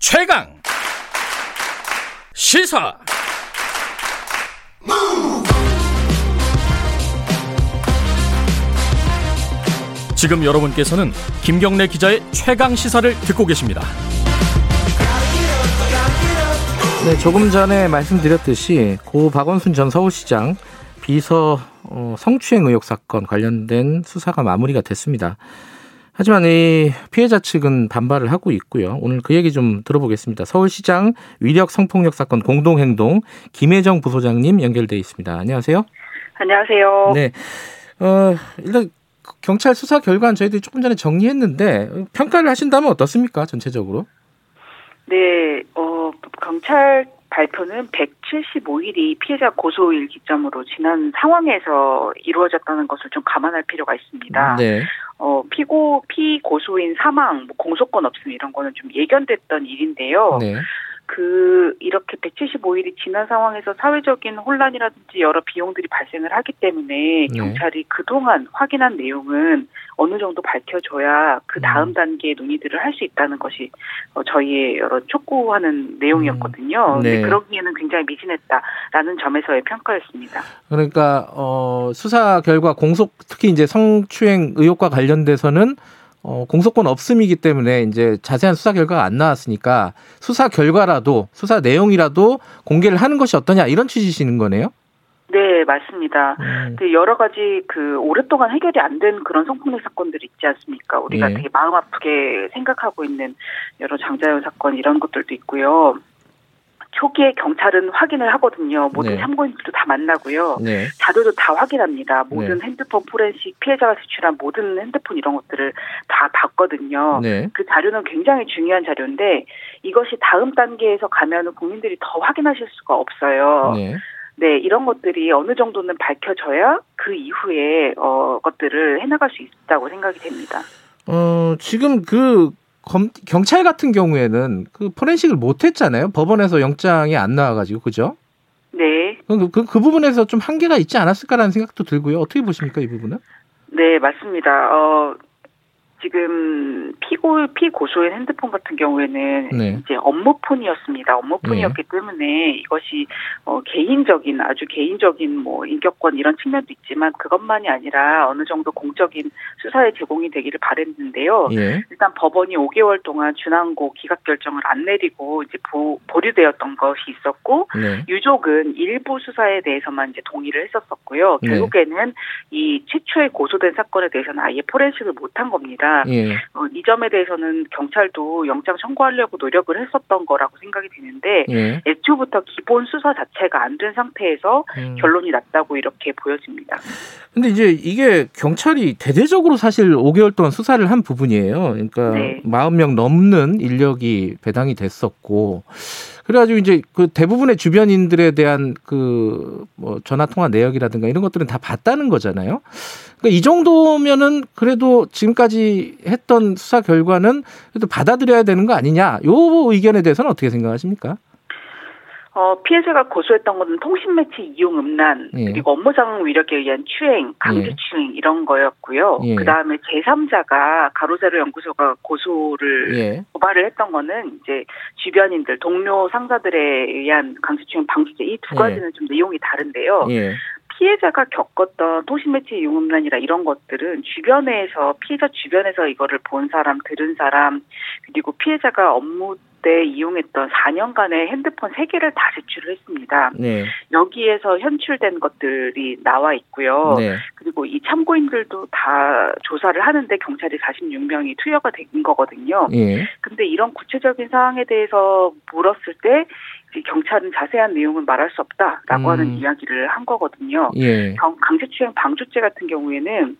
최강 시사 지금 여러분께서는 김경래 기자의 최강 시사를 듣고 계십니다. 네, 조금 전에 말씀드렸듯이 고 박원순 전 서울시장 비서 어, 성추행 의혹 사건 관련된 수사가 마무리가 됐습니다. 하지만 이 피해자 측은 반발을 하고 있고요. 오늘 그 얘기 좀 들어보겠습니다. 서울시장 위력 성폭력 사건 공동행동 김혜정 부소장님 연결돼 있습니다. 안녕하세요. 안녕하세요. 네. 어, 일단 경찰 수사 결과는 저희들이 조금 전에 정리했는데 평가를 하신다면 어떻습니까? 전체적으로? 네, 어, 경찰 발표는 175일이 피해자 고소일 기점으로 지난 상황에서 이루어졌다는 것을 좀 감안할 필요가 있습니다. 네. 어, 피고, 피고소인 사망, 뭐 공소권 없음 이런 거는 좀 예견됐던 일인데요. 네. 그 이렇게 175일이 지난 상황에서 사회적인 혼란이라든지 여러 비용들이 발생을 하기 때문에 네. 경찰이 그동안 확인한 내용은 어느 정도 밝혀줘야 그 다음 음. 단계의 논의들을 할 수 있다는 것이 어, 저희의 여러 촉구하는 내용이었거든요. 음. 근데 네. 그러기에는 굉장히 미진했다라는 점에서의 평가였습니다. 그러니까 어 수사 결과 공소 특히 이제 성추행 의혹과 관련돼서는 어 공소권 없음이기 때문에 이제 자세한 수사 결과가 안 나왔으니까 수사 결과라도 수사 내용이라도 공개를 하는 것이 어떠냐 이런 취지시는 거네요. 네, 맞습니다. 음, 그 여러 가지 그 오랫동안 해결이 안 된 그런 성폭력 사건들이 있지 않습니까? 우리가 예. 되게 마음 아프게 생각하고 있는 여러 장자연 사건 이런 것들도 있고요. 초기에 경찰은 확인을 하거든요. 모든 네. 참고인들도 다 만나고요. 네. 자료도 다 확인합니다. 모든 네. 핸드폰 포렌식 피해자가 제출한 모든 핸드폰 이런 것들을 다 봤거든요. 네. 그 자료는 굉장히 중요한 자료인데 이것이 다음 단계에서 가면은 국민들이 더 확인하실 수가 없어요. 네. 네, 이런 것들이 어느 정도는 밝혀져야 그 이후에 어 것들을 해나갈 수 있다고 생각이 됩니다. 어 지금 그 검, 경찰 같은 경우에는 그 포렌식을 못 했잖아요. 법원에서 영장이 안 나와가지고 그죠? 네, 그, 그, 그 부분에서 좀 한계가 있지 않았을까라는 생각도 들고요. 어떻게 보십니까 이 부분은? 네 맞습니다. 어 지금 피고 피고소인 핸드폰 같은 경우에는 네. 이제 업무폰이었습니다. 업무폰이었기 때문에 이것이 어 개인적인 아주 개인적인 뭐 인격권 이런 측면도 있지만 그것만이 아니라 어느 정도 공적인 수사에 제공이 되기를 바랬는데요. 예. 일단 법원이 5개월 동안 준항고 기각 결정을 안 내리고 이제 보, 보류되었던 것이 있었고 네. 유족은 일부 수사에 대해서만 이제 동의를 했었었고요. 네. 결국에는 이 최초에 고소된 사건에 대해서는 아예 포렌식을 못한 겁니다. 예. 어, 이 점에 대해서는 경찰도 영장 청구하려고 노력을 했었던 거라고 생각이 되는데 예. 애초부터 기본 수사 자체가 안 된 상태에서 음. 결론이 났다고 이렇게 보여집니다. 근데 이제 이게 경찰이 대대적으로 사실 5개월 동안 수사를 한 부분이에요. 그러니까 네. 40명 넘는 인력이 배당이 됐었고 그래가지고 이제 그 대부분의 주변인들에 대한 그 뭐 전화 통화 내역이라든가 이런 것들은 다 봤다는 거잖아요. 그러니까 이 정도면은 그래도 지금까지 했던 수사 결과는 그래도 받아들여야 되는 거 아니냐? 요 의견에 대해서는 어떻게 생각하십니까? 어, 피해자가 고소했던 것은 통신 매체 이용 음란 예. 그리고 업무상 위력에 의한 추행, 강제 예. 추행 이런 거였고요. 예. 그 다음에 제3자가 가로세로 연구소가 고소를 예. 고발을 했던 거는 이제 주변인들, 동료 상사들에 의한 강제 추행 방지제 이두 예. 가지는 좀 내용이 다른데요. 예. 피해자가 겪었던 도시매체 이용음란이나 이런 것들은 주변에서 피해자 주변에서 이거를 본 사람, 들은 사람 그리고 피해자가 업무 때 이용했던 4년간의 핸드폰 3개를 다 제출을 했습니다. 네. 여기에서 현출된 것들이 나와 있고요. 네. 그리고 이 참고인들도 다 조사를 하는데 경찰이 46명이 투여가 된 거거든요. 예. 근데 이런 구체적인 사항에 대해서 물었을 때 경찰은 자세한 내용은 말할 수 없다라고 음. 하는 이야기를 한 거거든요. 예. 경- 강제추행 방조죄 같은 경우에는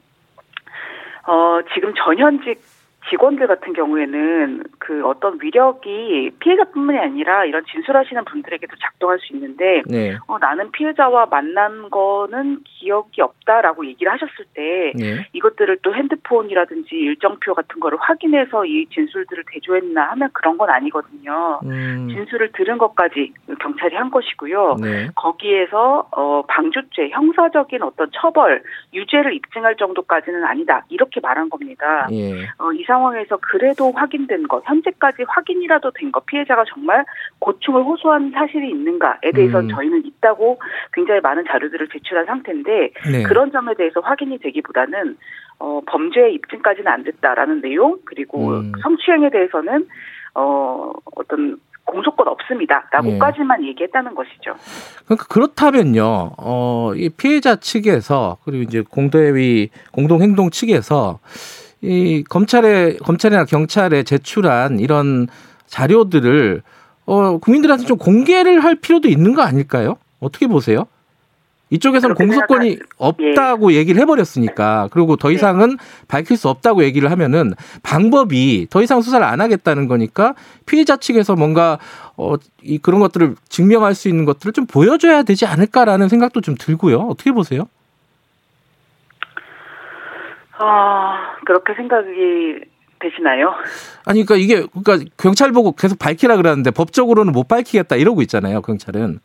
어 지금 전현직 직원들 같은 경우에는 그 어떤 위력이 피해자뿐만이 아니라 이런 진술하시는 분들에게도 작동할 수 있는데 네. 어, 나는 피해자와 만난 거는 기억이 없다라고 얘기를 하셨을 때 예. 이것들을 또 핸드폰이라든지 일정표 같은 거를 확인해서 이 진술들을 대조했나 하면 그런 건 아니거든요. 음. 진술을 들은 것까지 경찰이 한 것이고요. 네. 거기에서 어 방조죄 형사적인 어떤 처벌 유죄를 입증할 정도까지는 아니다 이렇게 말한 겁니다. 예. 어, 이 상황에서 그래도 확인된 것, 현재까지 확인이라도 된 것, 피해자가 정말 고충을 호소한 사실이 있는가에 대해서 음. 저희는 있다고 굉장히 많은 자료들을 제출한 상태인데 네. 그런 점에 대해서 확인이 되기보다는 어, 범죄 입증까지는 안 됐다라는 내용 그리고 음. 성추행에 대해서는 어, 어떤 공소권 예. 없습니다라고까지만 얘기했다는 것이죠. 그러니까 그렇다면요, 어, 이 피해자 측에서 그리고 이제 공대위 공동행동 측에서 이 검찰에 검찰이나 경찰에 제출한 이런 자료들을 어, 국민들한테 좀 공개를 할 필요도 있는 거 아닐까요? 어떻게 보세요? 이쪽에서는 공소권이 없다고 얘기를 해버렸으니까 그리고 더 네. 이상은 밝힐 수 없다고 얘기를 하면은 방법이 더 이상 수사를 안 하겠다는 거니까 피해자 측에서 뭔가 어, 이 그런 것들을 증명할 수 있는 것들을 좀 보여줘야 되지 않을까라는 생각도 좀 들고요. 어떻게 보세요? 아 그렇게 생각이 되시나요? 아니 그러니까 이게 그러니까 경찰 보고 계속 밝히라 그러는데 법적으로는 못 밝히겠다 이러고 있잖아요. 경찰은.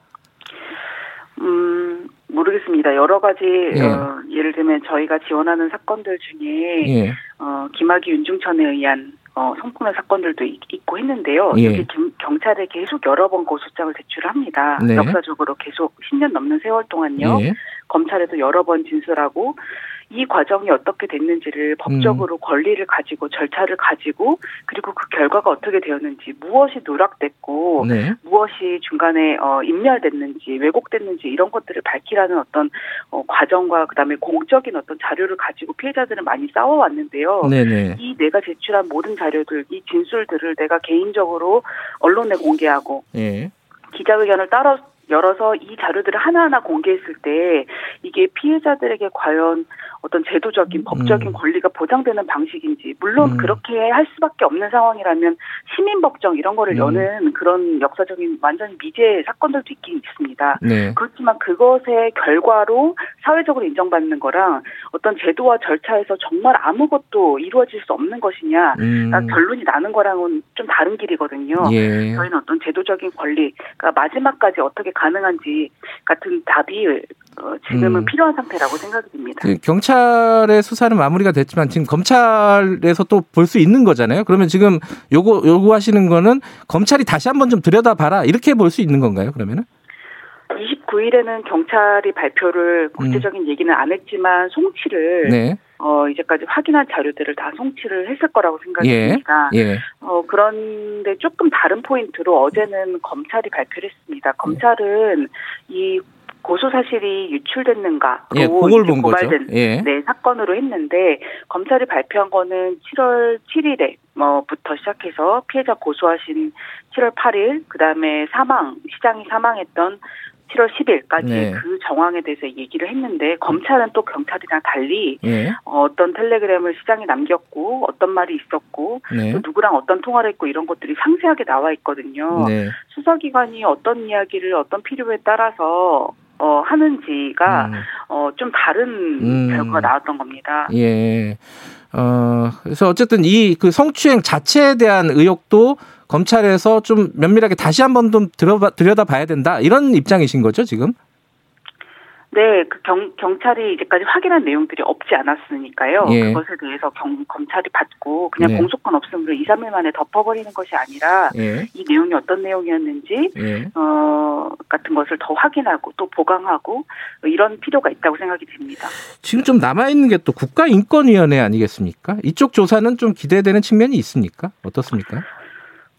음 모르겠습니다. 여러 가지 예. 어, 예를 들면 저희가 지원하는 사건들 중에 예. 어, 김학의 윤중천에 의한 어, 성폭력 사건들도 있, 고 했는데요. 예. 여기 김- 경찰에 계속 여러 번 고소장을 제출합니다. 네. 역사적으로 계속 10년 넘는 세월 동안요. 예. 검찰에도 여러 번 진술하고 이 과정이 어떻게 됐는지를 법적으로 권리를 가지고 절차를 가지고 그리고 그 결과가 어떻게 되었는지 무엇이 누락됐고 네. 무엇이 중간에 어, 인멸됐는지 왜곡됐는지 이런 것들을 밝히라는 어떤 어, 과정과 그다음에 공적인 어떤 자료를 가지고 피해자들은 많이 싸워왔는데요. 네네. 이 내가 제출한 모든 자료들, 이 진술들을 내가 개인적으로 언론에 공개하고 예. 기자회견을 따라 열어서 이 자료들을 하나하나 공개했을 때 이게 피해자들에게 과연 어떤 제도적인 법적인 음. 권리가 보장되는 방식인지 물론 음. 그렇게 할 수밖에 없는 상황이라면 시민 법정 이런 거를 음. 여는 그런 역사적인 완전히 미제 사건들도 있긴 있습니다. 네. 그렇지만 그것의 결과로 사회적으로 인정받는 거랑 어떤 제도와 절차에서 정말 아무것도 이루어질 수 없는 것이냐 음. 결론이 나는 거랑은 좀 다른 길이거든요. 예. 저희는 어떤 제도적인 권리, 그러니까 마지막까지 어떻게 가능한지 같은 답이 어, 지금은 음. 필요한 상태라고 생각이 듭니다. 그 경찰의 수사는 마무리가 됐지만 지금 검찰에서 또 볼 수 있는 거잖아요. 그러면 지금 요거 요구하시는 거는 검찰이 다시 한번 좀 들여다봐라 이렇게 볼 수 있는 건가요? 그러면은? 29일에는 경찰이 발표를 구체적인 얘기는 안 했지만 송치를 음. 네. 어, 이제까지 확인한 자료들을 다 송치를 했을 거라고 생각이 예. 예. 어, 그런데 조금 다른 포인트로 어제는 검찰이 발표를 했습니다. 검찰은 이 고소 사실이 유출됐는가, 예, 그걸 본 거죠. 고발된 예. 네, 사건으로 했는데 검찰이 발표한 거는 7월 7일에 뭐부터 시작해서 피해자 고소하신 7월 8일, 그 다음에 사망, 시장이 사망했던 7월 10일까지 네. 그 정황에 대해서 얘기를 했는데 검찰은 또 경찰이랑 달리 예. 어, 어떤 텔레그램을 시장에 남겼고 어떤 말이 있었고 네. 또 누구랑 어떤 통화를 했고 이런 것들이 상세하게 나와 있거든요. 네. 수사기관이 어떤 이야기를 어떤 필요에 따라서 어, 하는지가 음. 어, 좀 다른 음. 결과가 나왔던 겁니다. 예. 어, 그래서 어쨌든 이 그 성추행 자체에 대한 의혹도 검찰에서 좀 면밀하게 다시 한번 좀 들어봐, 들여다봐야 된다. 이런 입장이신 거죠, 지금? 네, 그 경, 경찰이 이제까지 확인한 내용들이 없지 않았으니까요. 예. 그것에 대해서 경, 검찰이 받고 그냥 네. 공소권 없음으로 2, 3일 만에 덮어버리는 것이 아니라 예. 이 내용이 어떤 내용이었는지 예. 어, 같은 것을 더 확인하고 또 보강하고 이런 필요가 있다고 생각이 듭니다. 지금 좀 남아있는 게 또 국가인권위원회 아니겠습니까? 이쪽 조사는 좀 기대되는 측면이 있습니까? 어떻습니까?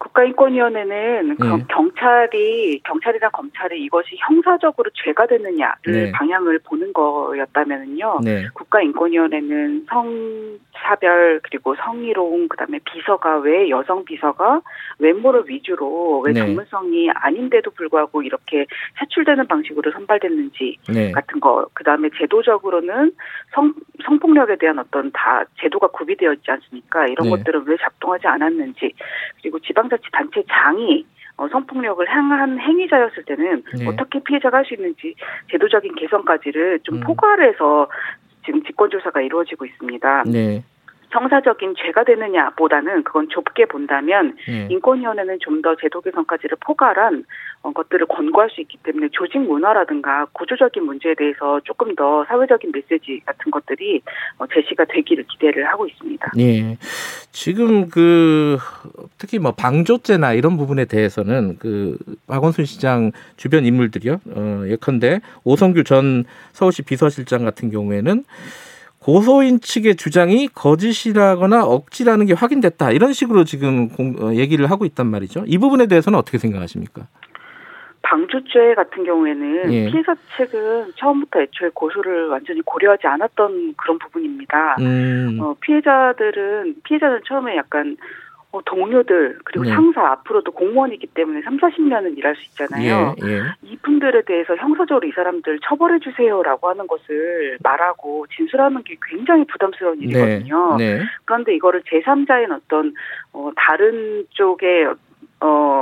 국가인권위원회는 경- 예. 경찰이 경찰이나 검찰이 이것이 형사적으로 죄가 되느냐를 네. 방향을 보는 거였다면은요. 네. 국가인권위원회는 성차별 그리고 성희롱 그다음에 비서가 왜 여성 비서가 외모를 위주로 왜 네. 전문성이 아닌데도 불구하고 이렇게 차출되는 방식으로 선발됐는지 네. 같은 거 그다음에 제도적으로는 성 성폭력에 대한 어떤 다 제도가 구비되어 있지 않습니까? 이런 네. 것들은 왜 작동하지 않았는지 그리고 지방자 치 단체 장이 어, 성폭력을 향한 행위자였을 때는 네. 어떻게 피해자가 할 수 있는지 제도적인 개선까지를 좀 음. 포괄해서 지금 직권조사가 이루어지고 있습니다. 네. 형사적인 죄가 되느냐보다는 그건 좁게 본다면 예. 인권위원회는 좀 더 제도 개선까지를 포괄한 어, 것들을 권고할 수 있기 때문에 조직 문화라든가 구조적인 문제에 대해서 조금 더 사회적인 메시지 같은 것들이 어, 제시가 되기를 기대를 하고 있습니다. 예. 지금 그 특히 뭐 방조죄나 이런 부분에 대해서는 그 박원순 시장 주변 인물들이요. 어, 예컨대 오성규 전 서울시 비서실장 같은 경우에는 고소인 측의 주장이 거짓이라거나 억지라는 게 확인됐다 이런 식으로 지금 공, 어, 얘기를 하고 있단 말이죠. 이 부분에 대해서는 어떻게 생각하십니까? 방조죄 같은 경우에는 예. 피해자 측은 처음부터 애초에 고소를 완전히 고려하지 않았던 그런 부분입니다. 음. 어, 피해자들은 피해자는 처음에 약간 뭐 동료들 그리고 네. 상사 앞으로도 공무원이기 때문에 3, 40년은 일할 수 있잖아요. 예, 예. 이분들에 대해서 형사적으로 이 사람들 처벌해 주세요라고 하는 것을 말하고 진술하는 게 굉장히 부담스러운 네. 일이거든요. 네, 네. 그런데 이거를 제3자인 어떤 어 다른 쪽의 어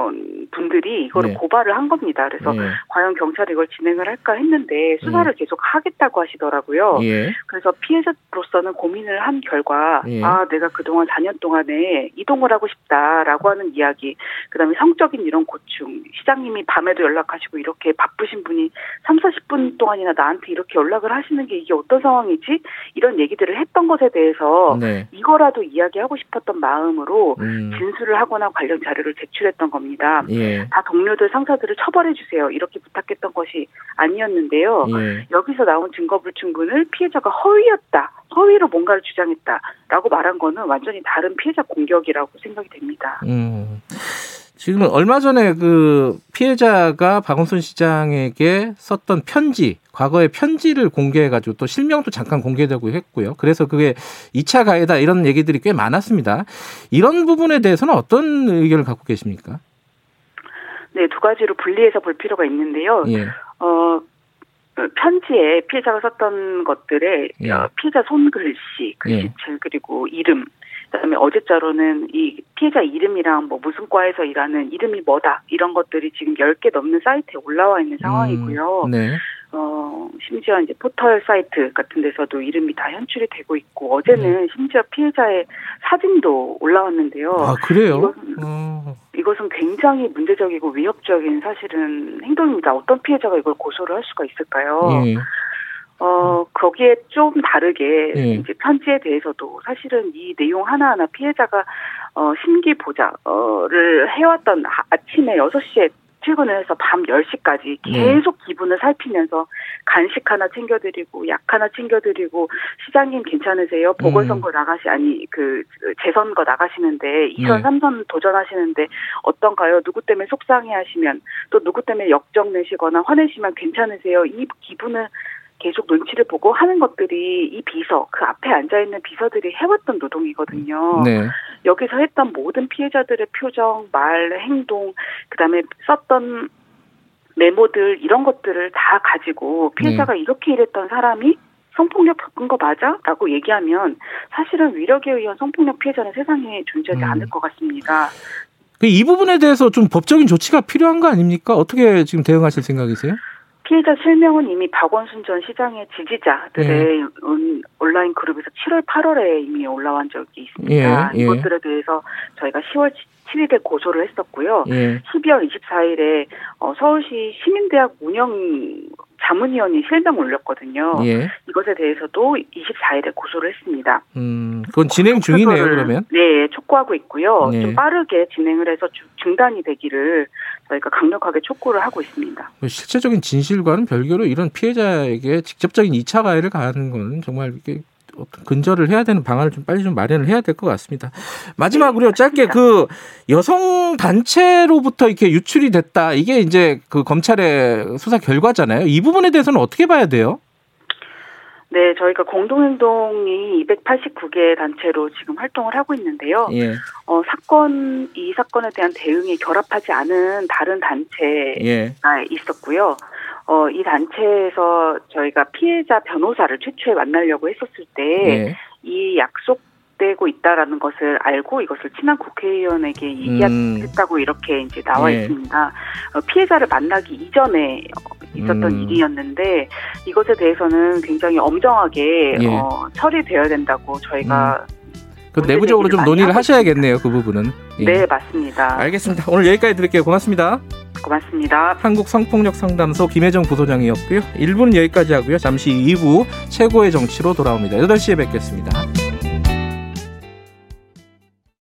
분들이 이거를 네. 고발을 한 겁니다. 그래서 네. 과연 경찰이 이걸 진행을 할까 했는데 수사를 네. 계속 하겠다고 하시더라고요. 예. 그래서 피해자로서는 고민을 한 결과 예. 아 내가 그동안 4년 동안에 이동을 하고 싶다라고 하는 이야기, 그다음에 성적인 이런 고충, 시장님이 밤에도 연락하시고 이렇게 바쁘신 분이 3, 40분 동안이나 나한테 이렇게 연락을 하시는 게 이게 어떤 상황이지? 이런 얘기들을 했던 것에 대해서 네. 이거라도 이야기하고 싶었던 마음으로 음. 진술을 하거나 관련 자료를 제출 제출했던 겁니다. 예. 다 동료들 상사들을 처벌해 주세요. 이렇게 부탁했던 것이 아니었는데요. 예. 여기서 나온 증거 불충분을 피해자가 허위였다. 허위로 뭔가를 주장했다라고 말한 거는 완전히 다른 피해자 공격이라고 생각이 됩니다. 음. 지금 얼마 전에 그 피해자가 박원순 시장에게 썼던 편지, 과거의 편지를 공개해가지고 또 실명도 잠깐 공개되고 했고요. 그래서 그게 2차 가해다 이런 얘기들이 꽤 많았습니다. 이런 부분에 대해서는 어떤 의견을 갖고 계십니까? 네, 두 가지로 분리해서 볼 필요가 있는데요. 예. 어, 편지에 피해자가 썼던 것들의 예. 피해자 손글씨, 글씨체 예. 그리고 이름 그다음에 어제자로는 이 피해자 이름이랑 뭐 무슨 과에서 일하는 이름이 뭐다 이런 것들이 지금 10개 넘는 사이트에 올라와 있는 상황이고요. 음, 네. 어, 심지어 이제 포털 사이트 같은 데서도 이름이 다 현출이 되고 있고 어제는 네. 심지어 피해자의 사진도 올라왔는데요. 아, 그래요? 이것은, 어. 이것은 굉장히 문제적이고 위협적인 사실은 행동입니다. 어떤 피해자가 이걸 고소를 할 수가 있을까요? 네. 어, 거기에 좀 다르게 네. 이제 편지에 대해서도 사실은 이 내용 하나하나 피해자가 어, 심기 보자를 해왔던 아침에 6시에 출근을 해서 밤 10시까지 계속 네. 기분을 살피면서 간식 하나 챙겨드리고 약 하나 챙겨드리고 시장님 괜찮으세요? 보궐선거 음. 나가시 아니 그 재선거 나가시는데 2선 네. 3선 도전하시는데 어떤가요? 누구 때문에 속상해하시면 또 누구 때문에 역정 내시거나 화내시면 괜찮으세요? 이 기분을 계속 눈치를 보고 하는 것들이 이 비서 그 앞에 앉아 있는 비서들이 해왔던 노동이거든요. 네. 여기서 했던 모든 피해자들의 표정, 말, 행동, 그다음에 썼던 메모들 이런 것들을 다 가지고 피해자가 네. 이렇게 일했던 사람이 성폭력 겪은 거 맞아? 라고 얘기하면 사실은 위력에 의한 성폭력 피해자는 세상에 존재하지 음. 않을 것 같습니다. 그이 부분에 대해서 좀 법적인 조치가 필요한 거 아닙니까? 어떻게 지금 대응하실 생각이세요? 피해자 실명은 이미 박원순 전 시장의 지지자들의 예. 온라인 그룹에서 7월, 8월에 이미 올라온 적이 있습니다. 예. 예. 이것들에 대해서 저희가 10월 7일에 고소를 했었고요. 예. 12월 24일에 어, 서울시 시민대학 운영 자문위원이 실명 올렸거든요. 예. 이것에 대해서도 24일에 고소를 했습니다. 음, 그건 진행 중이네요, 그러면? 네, 촉구하고 있고요. 네. 좀 빠르게 진행을 해서 중단이 되기를 저희가 강력하게 촉구를 하고 있습니다. 실제적인 진실과는 별개로 이런 피해자에게 직접적인 2차 가해를 가하는 건 정말 근절을 해야 되는 방안을 좀 빨리 좀 마련을 해야 될 것 같습니다. 마지막으로 네, 짧게 그 여성 단체로부터 이렇게 유출이 됐다. 이게 이제 그 검찰의 수사 결과잖아요. 이 부분에 대해서는 어떻게 봐야 돼요? 네, 저희가 공동행동이 289개 단체로 지금 활동을 하고 있는데요. 예. 어, 사건, 이 사건에 대한 대응에 결합하지 않은 다른 단체가 예. 있었고요. 어, 이 단체에서 저희가 피해자 변호사를 최초에 만나려고 했었을 때, 이 네. 약속 되고 있다라는 것을 알고 이것을 친한 국회의원에게 얘기했다고 음. 이렇게 이제 나와 예. 있습니다. 어, 피해자를 만나기 이전에 있었던 음. 일이었는데 이것에 대해서는 굉장히 엄정하게 예. 어, 처리되어야 된다고 저희가 음. 그 내부적으로 좀 논의를 하셔야겠네요. 그 부분은. 예. 네, 맞습니다. 알겠습니다. 오늘 여기까지 드릴게요. 고맙습니다. 고맙습니다. 한국 성폭력 상담소 김혜정 부소장이었고요. 1부는 여기까지 하고요. 잠시 2부 최고의 정치로 돌아옵니다. 8시에 뵙겠습니다.